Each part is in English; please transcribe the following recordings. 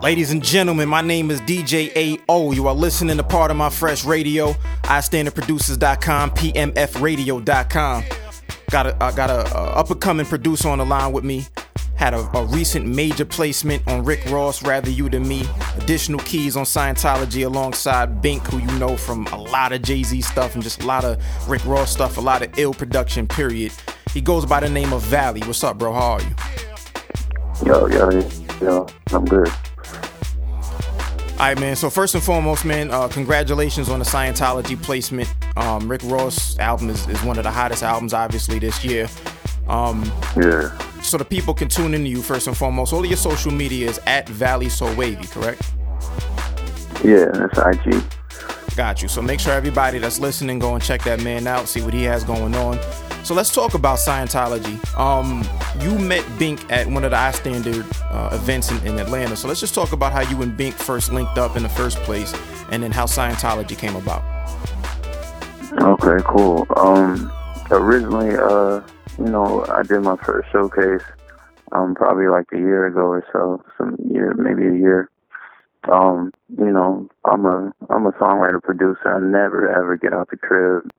Ladies and gentlemen, my name is DJ AO. You are listening to Pardon My Fresh radio. iStandardProducers.com, pmfradio.com. Got a, I got a, uh, a up and coming producer on the line with me. Had a, a, recent major placement on Rick Ross, Rather You Than Me. Additional keys on Scientology alongside Bink, who you know from a lot of Jay Z stuff and just a lot of Rick Ross stuff, a lot of ill production, period. He goes by the name of Valley. What's up, bro? How are you? Yo, yo, yo, I'm good. All right, man. So first and foremost, man, uh, congratulations on the Scientology placement. Um, Rick Ross album is, is one of the hottest albums, obviously, this year. Um, yeah. So the people can tune into you first and foremost. All of your social media is at Valley So Wavy, correct? Yeah, that's IG. Got you. So make sure everybody that's listening go and check that man out, see what he has going on. So let's talk about Scientology. Um, you met Bink at one of the iStandard uh, events in, in, Atlanta. So let's just talk about how you and Bink first linked up in the first place, and then how Scientology came about. Okay, cool. Um, originally, uh, you know, I did my first showcase, um, probably like a year ago or so, some year, maybe a year. Um, you know, I'm a I'm a songwriter producer. I never ever get out the crib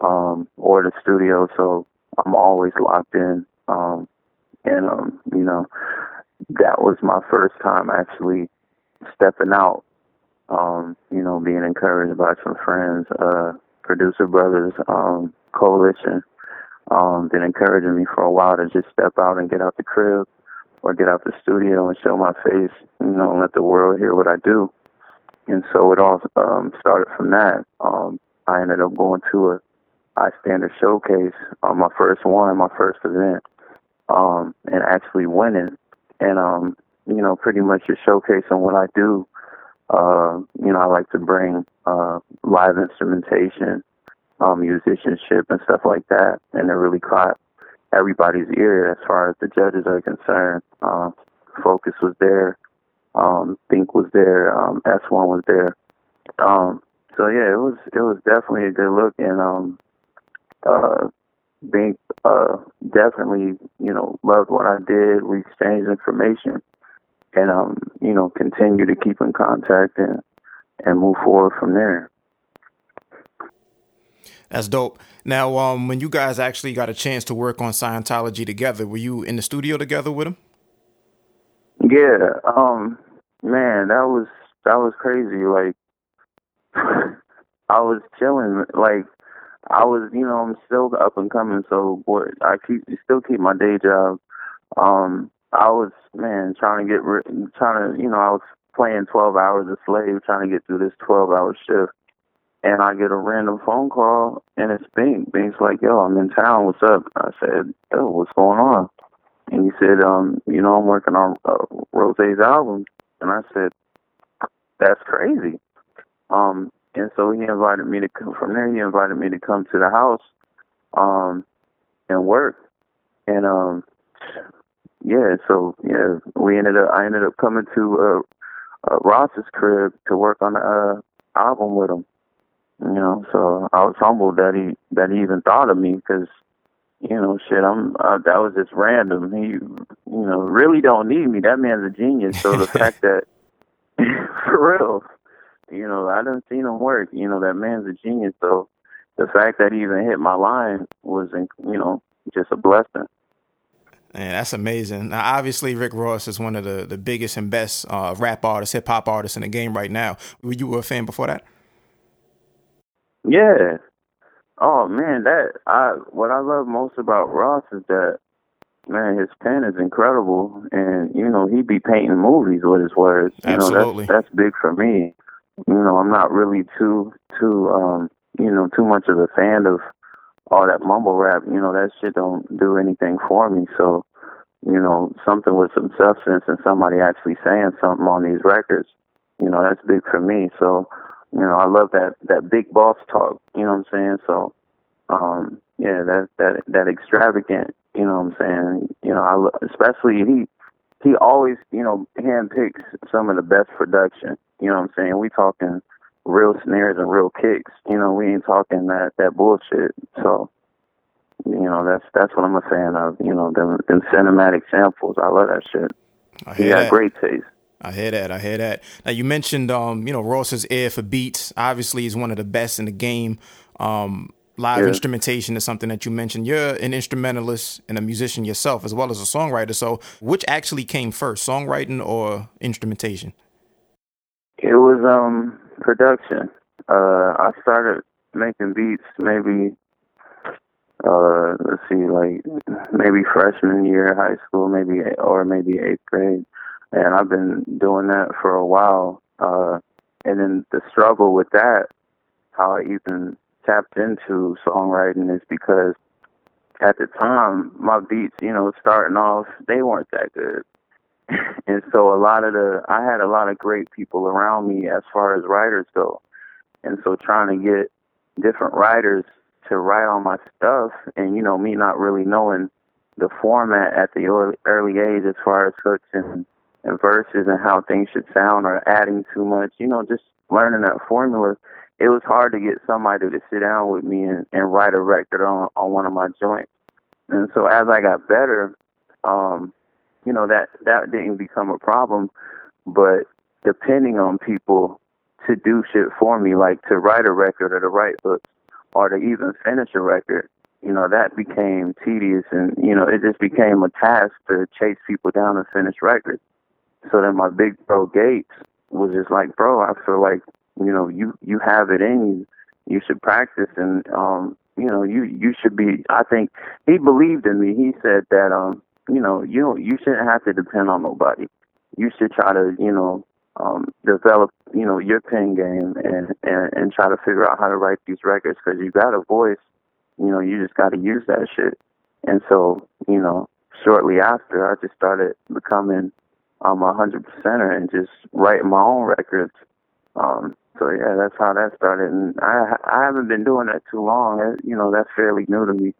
um, or the studio, so I'm always locked in. Um, and um, you know, that was my first time actually stepping out. Um, you know, being encouraged by some friends, uh, producer brothers, um, coalition, um, been encouraging me for a while to just step out and get out the crib or get out the studio and show my face, you know, and let the world hear what I do. And so it all um, started from that. Um, I ended up going to a iStandard showcase on my first one, my first event, um, and actually winning. And um, you know, pretty much just showcasing what I do. Uh, you know, I like to bring uh, live instrumentation, um, musicianship, and stuff like that, and it really caught everybody's ear as far as the judges are concerned. Uh, Focus was there, um, Bink was there, um, S1 was there. Um, so yeah, it was it was definitely a good look, and um, uh, Bink uh, definitely, you know, loved what I did. We exchanged information and, um, you know, continue to keep in contact and, and move forward from there. That's dope. Now, um, when you guys actually got a chance to work on Scientology together, were you in the studio together with him? Yeah, um, man, that was that was crazy. Like, I was chilling. Like, I was, you know, I'm still up and coming, so boy, I keep still keep my day job. Um, I was, man, trying to get, trying to, you know, I was playing 12 hours a slave, trying to get through this 12 hour shift. And I get a random phone call, and it's Bink. Bink's like, "Yo, I'm in town. What's up?" I said, "Yo, what's going on?" And he said, "Um, you know, I'm working on uh, Rose's album." And I said, "That's crazy." Um, and so he invited me to come from there. He invited me to come to the house, um, and work. And um, yeah, so yeah, we ended up. I ended up coming to uh, uh, Ross's crib to work on uh, album with him. You know, so I was humbled that he that he even thought of me because you know, shit, I'm uh, that was just random. He, you know, really don't need me. That man's a genius. So the fact that, for real, you know, I didn't see him work. You know, that man's a genius. So the fact that he even hit my line was, you know, just a blessing. Man, that's amazing. Now, obviously, Rick Ross is one of the, the biggest and best uh, rap artists, hip hop artists in the game right now. Were you a fan before that? Yeah. Oh man, that I what I love most about Ross is that man, his pen is incredible, and you know he be painting movies with his words. You Absolutely. know that's that's big for me you know, I'm not really too too um, you know, too much of a fan of all that mumble rap. You know, that shit don't do anything for me. So, you know, something with some substance and somebody actually saying something on these records, you know, that's big for me. So, you know, I love that that big boss talk. You know what I'm saying? So, um, yeah, that that that extravagant. You know what I'm saying? You know, I especially he he always you know handpicks some of the best production. You know what I'm saying? We talking real snares and real kicks. You know, we ain't talking that that bullshit. So, you know, that's that's what I'm a fan of. You know, them, them cinematic samples. I love that shit. I he got great taste. I hear that. I hear that. Now you mentioned, um, you know, Ross's ear for beats. Obviously, he's one of the best in the game. Um, live yeah. instrumentation is something that you mentioned. You're an instrumentalist and a musician yourself, as well as a songwriter. So, which actually came first, songwriting or instrumentation? It was um production. Uh, I started making beats maybe uh let's see like maybe freshman year of high school maybe or maybe eighth grade and i've been doing that for a while uh and then the struggle with that how i even tapped into songwriting is because at the time my beats you know starting off they weren't that good. And so a lot of the i had a lot of great people around me as far as writers go. And so trying to get different writers to write all my stuff, and you know me not really knowing the format at the early, early age as far as hooks and, and verses and how things should sound or adding too much, you know, just learning that formula. It was hard to get somebody to sit down with me and, and write a record on on one of my joints. And so as I got better, um, you know that that didn't become a problem, but depending on people to do shit for me, like to write a record or to write hooks or to even finish a record, you know, that became tedious and, you know, it just became a task to chase people down and finish records. So then my big bro Gates was just like, bro, I feel like, you know, you, you have it in you. You should practice and, um, you know, you, you should be, I think he believed in me. He said that, um, you know, you, you shouldn't have to depend on nobody. You should try to, you know, um, develop, you know, your pen game and, and, and try to figure out how to write these records because you got a voice, you know, you just got to use that shit. And so, you know, shortly after, I just started becoming um, a hundred percenter and just writing my own records. Um, so yeah, that's how that started. And I I haven't been doing that too long. You know, that's fairly new to me.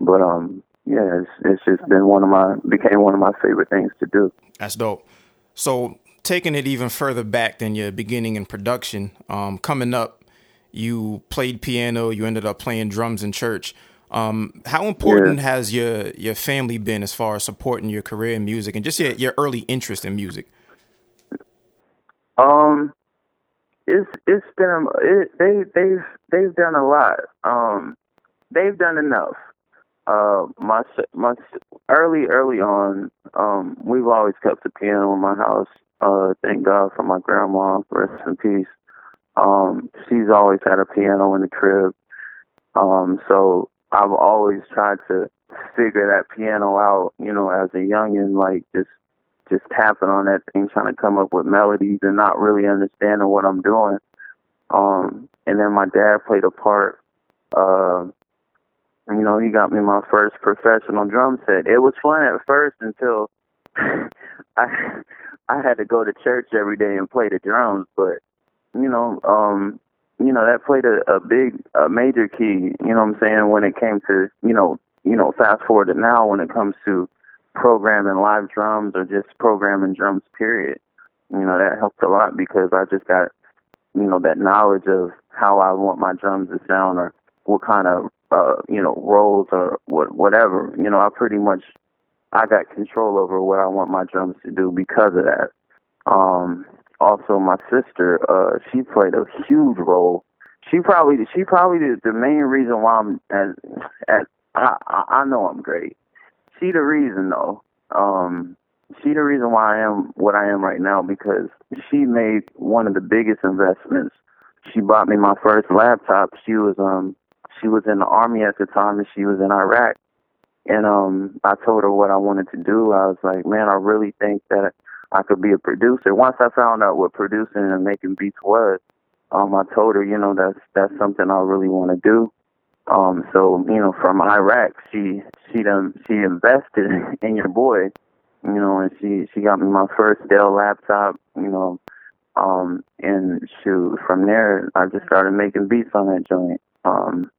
But um, yeah, it's it's just been one of my became one of my favorite things to do. That's dope. So taking it even further back than your beginning in production, um, coming up, you played piano, you ended up playing drums in church. Um, how important yeah. has your your family been as far as supporting your career in music and just your, your early interest in music? Um, it's it's been it, they they've they've done a lot. Um, they've done enough. Uh, my my early early on, um, we've always kept the piano in my house. Uh, thank God for my grandma, rest in peace. Um, she's always had a piano in the crib. Um, so I've always tried to figure that piano out, you know, as a youngin', like just just tapping on that thing, trying to come up with melodies and not really understanding what I'm doing. Um, and then my dad played a part. Uh, you know, he got me my first professional drum set. It was fun at first until I I had to go to church every day and play the drums, but you know, um, you know that played a, a big, a major key. You know what I'm saying when it came to you know, you know, fast forward to now when it comes to programming live drums or just programming drums. Period. You know that helped a lot because I just got you know that knowledge of how I want my drums to sound or what kind of uh, you know rolls or what whatever. You know I pretty much I got control over what I want my drums to do because of that. Um, also, my sister, uh, she played a huge role. She probably, she probably the, the main reason why I'm as, as I, I know I'm great. She the reason though. Um, she the reason why I am what I am right now because she made one of the biggest investments. She bought me my first laptop. She was um she was in the army at the time and she was in Iraq and um, I told her what I wanted to do. I was like, man, I really think that I could be a producer. Once I found out what producing and making beats was, um, I told her, you know, that's that's something I really want to do. Um, so you know, from Iraq, she she done she invested in your boy, you know, and she she got me my first Dell laptop, you know, um, and shoot, from there I just started making beats on that joint. Um,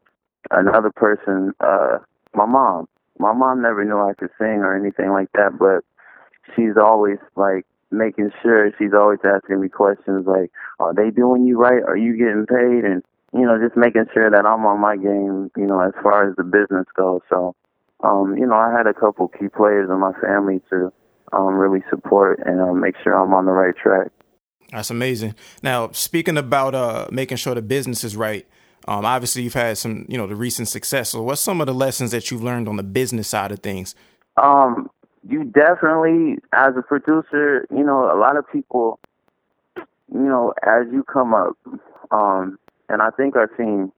another person, uh, my mom, my mom never knew I could sing or anything like that, but she's always like making sure she's always asking me questions like, Are they doing you right? Are you getting paid? And, you know, just making sure that I'm on my game, you know, as far as the business goes. So, um, you know, I had a couple key players in my family to um, really support and uh, make sure I'm on the right track. That's amazing. Now, speaking about uh, making sure the business is right, um, obviously you've had some, you know, the recent success. So, what's some of the lessons that you've learned on the business side of things? Um, you definitely, as a producer, you know, a lot of people, you know, as you come up, um, and I think I've seen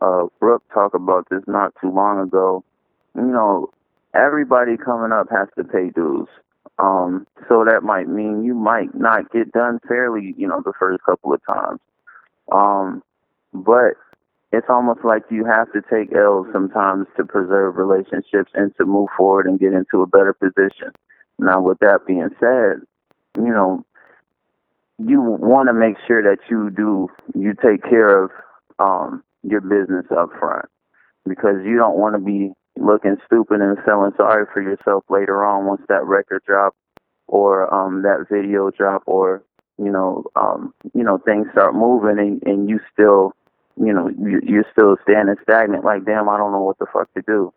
uh, Brooke talk about this not too long ago. You know, everybody coming up has to pay dues. Um, so that might mean you might not get done fairly, you know, the first couple of times. Um, but it's almost like you have to take L's sometimes to preserve relationships and to move forward and get into a better position. Now, with that being said, you know, you want to make sure that you do, you take care of um, your business up front because you don't want to be looking stupid and feeling sorry for yourself later on once that record drop or um, that video drop or you know um, you know things start moving and, and you still you know you, you're still standing stagnant like damn I don't know what the fuck to do.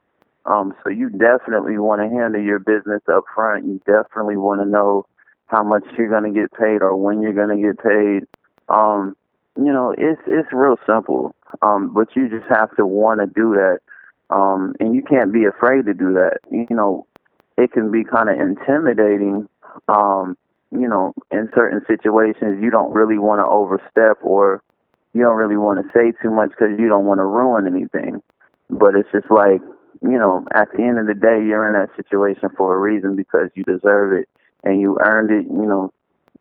Um, so you definitely want to handle your business up front. You definitely want to know how much you're going to get paid or when you're going to get paid. Um, you know, it's it's real simple. Um, but you just have to want to do that. Um, and you can't be afraid to do that. You know, it can be kind of intimidating. Um, you know, in certain situations, you don't really want to overstep or you don't really want to say too much because you don't want to ruin anything. But it's just like, you know, at the end of the day, you're in that situation for a reason because you deserve it and you earned it. You know,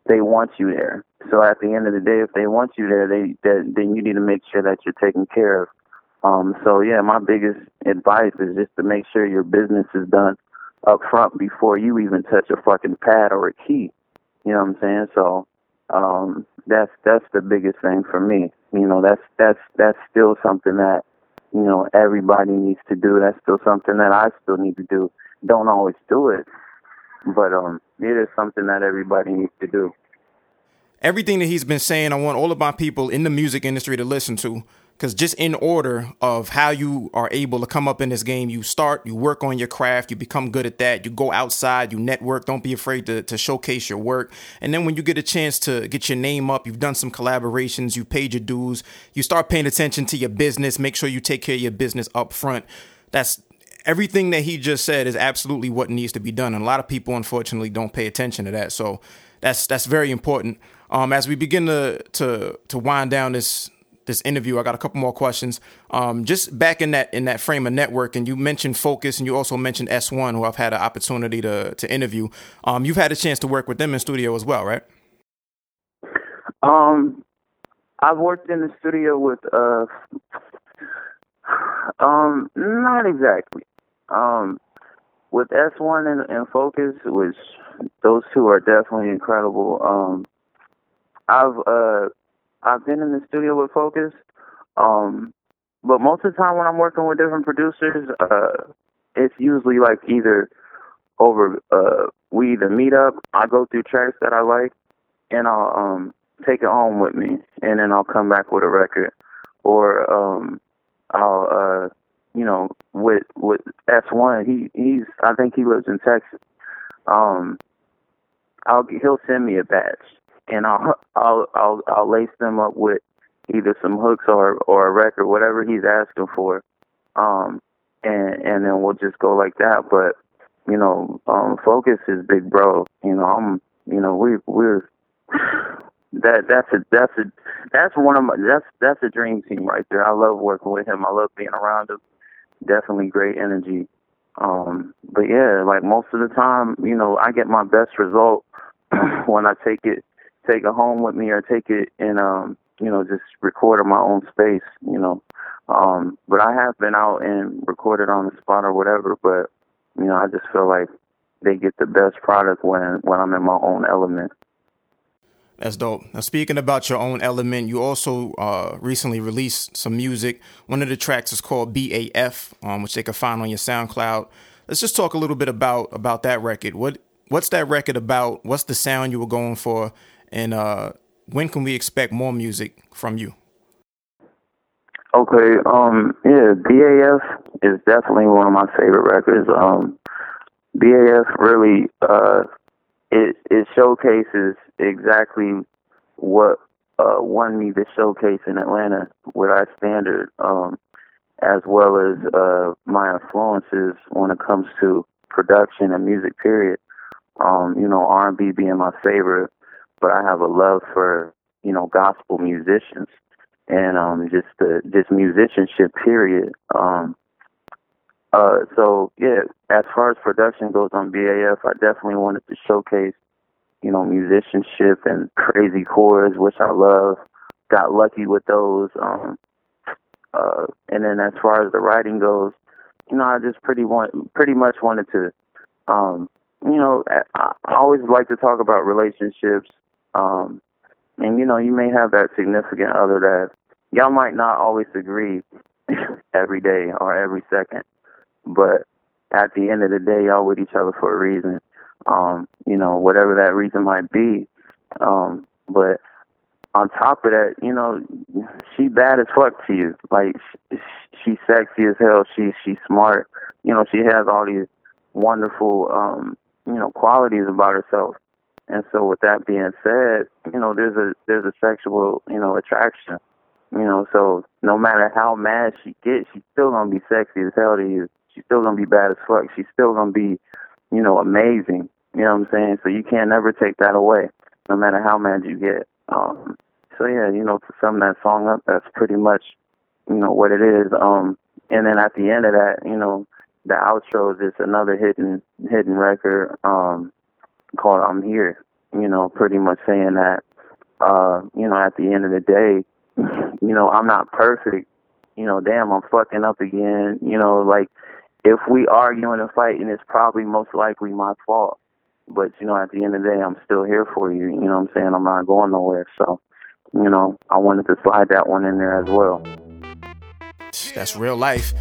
they want you there. So at the end of the day, if they want you there, they that, then you need to make sure that you're taken care of. Um, so yeah, my biggest advice is just to make sure your business is done up front before you even touch a fucking pad or a key. You know what I'm saying? So um, that's that's the biggest thing for me. You know, that's that's that's still something that you know everybody needs to do. That's still something that I still need to do. Don't always do it, but um, it is something that everybody needs to do everything that he's been saying, I want all of my people in the music industry to listen to. Because just in order of how you are able to come up in this game, you start, you work on your craft, you become good at that, you go outside, you network, don't be afraid to, to showcase your work. And then when you get a chance to get your name up, you've done some collaborations, you paid your dues, you start paying attention to your business, make sure you take care of your business up front. That's everything that he just said is absolutely what needs to be done. And a lot of people, unfortunately, don't pay attention to that. So that's that's very important. Um, as we begin to to to wind down this this interview, I got a couple more questions. Um, just back in that in that frame of network, and you mentioned Focus, and you also mentioned S One, who I've had an opportunity to to interview. Um, you've had a chance to work with them in studio as well, right? Um, I've worked in the studio with uh, um, not exactly. Um, with S One and, and Focus, which those two are definitely incredible. Um, I've uh I've been in the studio with Focus, um, but most of the time when I'm working with different producers, uh, it's usually like either over uh we either meet up, I go through tracks that I like, and I'll um take it home with me, and then I'll come back with a record, or um I'll uh you know with with S one he he's I think he lives in Texas, um I'll he'll send me a batch and I'll I'll I'll I'll lace them up with either some hooks or or a record, whatever he's asking for, um, and and then we'll just go like that. But you know, um, focus is big bro. You know, I'm you know we we're that that's a that's a that's one of my that's that's a dream team right there. I love working with him. I love being around him. Definitely great energy. Um, but yeah, like most of the time, you know, I get my best result when I take it take it home with me or take it and um you know just record in my own space you know um but i have been out and recorded on the spot or whatever but you know i just feel like they get the best product when when i'm in my own element that's dope. Now, speaking about your own element, you also uh, recently released some music. One of the tracks is called BAF, um, which they can find on your SoundCloud. Let's just talk a little bit about about that record. What what's that record about? What's the sound you were going for? And uh, when can we expect more music from you? Okay, um, yeah, BAF is definitely one of my favorite records. Um, BAF really, uh, it it showcases exactly what uh, won me the showcase in Atlanta with our standard, um, as well as uh, my influences when it comes to production and music. Period. Um, you know, R&B being my favorite, but I have a love for you know gospel musicians and um, just the just musicianship. Period. Um, uh, so yeah, as far as production goes on BAF, I definitely wanted to showcase, you know, musicianship and crazy chords, which I love. Got lucky with those. Um, uh, and then as far as the writing goes, you know, I just pretty want, pretty much wanted to, um, you know, I, I always like to talk about relationships. Um, and you know, you may have that significant other that y'all might not always agree every day or every second but at the end of the day, y'all with each other for a reason. Um, you know, whatever that reason might be. Um, but on top of that, you know, she bad as fuck to you. Like she, she's sexy as hell. She she's smart. You know, she has all these wonderful um, you know, qualities about herself. And so with that being said, you know, there's a there's a sexual, you know, attraction. You know, so no matter how mad she gets, she's still gonna be sexy as hell to you she's still gonna be bad as fuck. She's still gonna be, you know, amazing. You know what I'm saying? So you can't never take that away, no matter how mad you get. Um, so yeah, you know, to sum that song up, that's pretty much, you know, what it is. Um, and then at the end of that, you know, the outro is just another hidden hidden record um, called "I'm Here." You know, pretty much saying that, uh, you know, at the end of the day, you know, I'm not perfect. You know, damn, I'm fucking up again. You know, like if we are arguing and fighting, it's probably most likely my fault. But you know, at the end of the day, I'm still here for you. You know what I'm saying? I'm not going nowhere. So, you know, I wanted to slide that one in there as well. That's real life.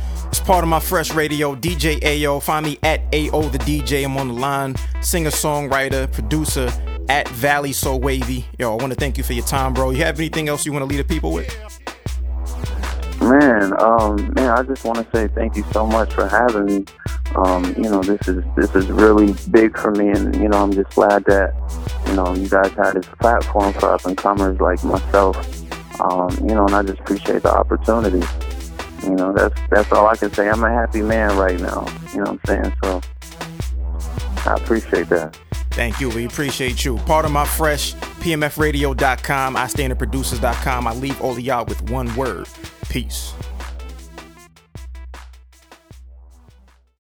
Pardon My Fresh radio, DJ AO. Find me at AO the DJ. I'm on the line. Singer, songwriter, producer at Valley So Wavy. Yo, I want to thank you for your time, bro. You have anything else you want to leave the people with? Man, um, man, I just want to say thank you so much for having me. Um, you know, this is this is really big for me, and you know, I'm just glad that you know you guys had this platform for up and comers like myself. Um, you know, and I just appreciate the opportunity. You know, that's that's all I can say. I'm a happy man right now. You know what I'm saying? So I appreciate that. Thank you. We appreciate you. Pardon My Fresh PMFradio.com, iStandardProducers.com. I leave all of y'all with one word. Peace.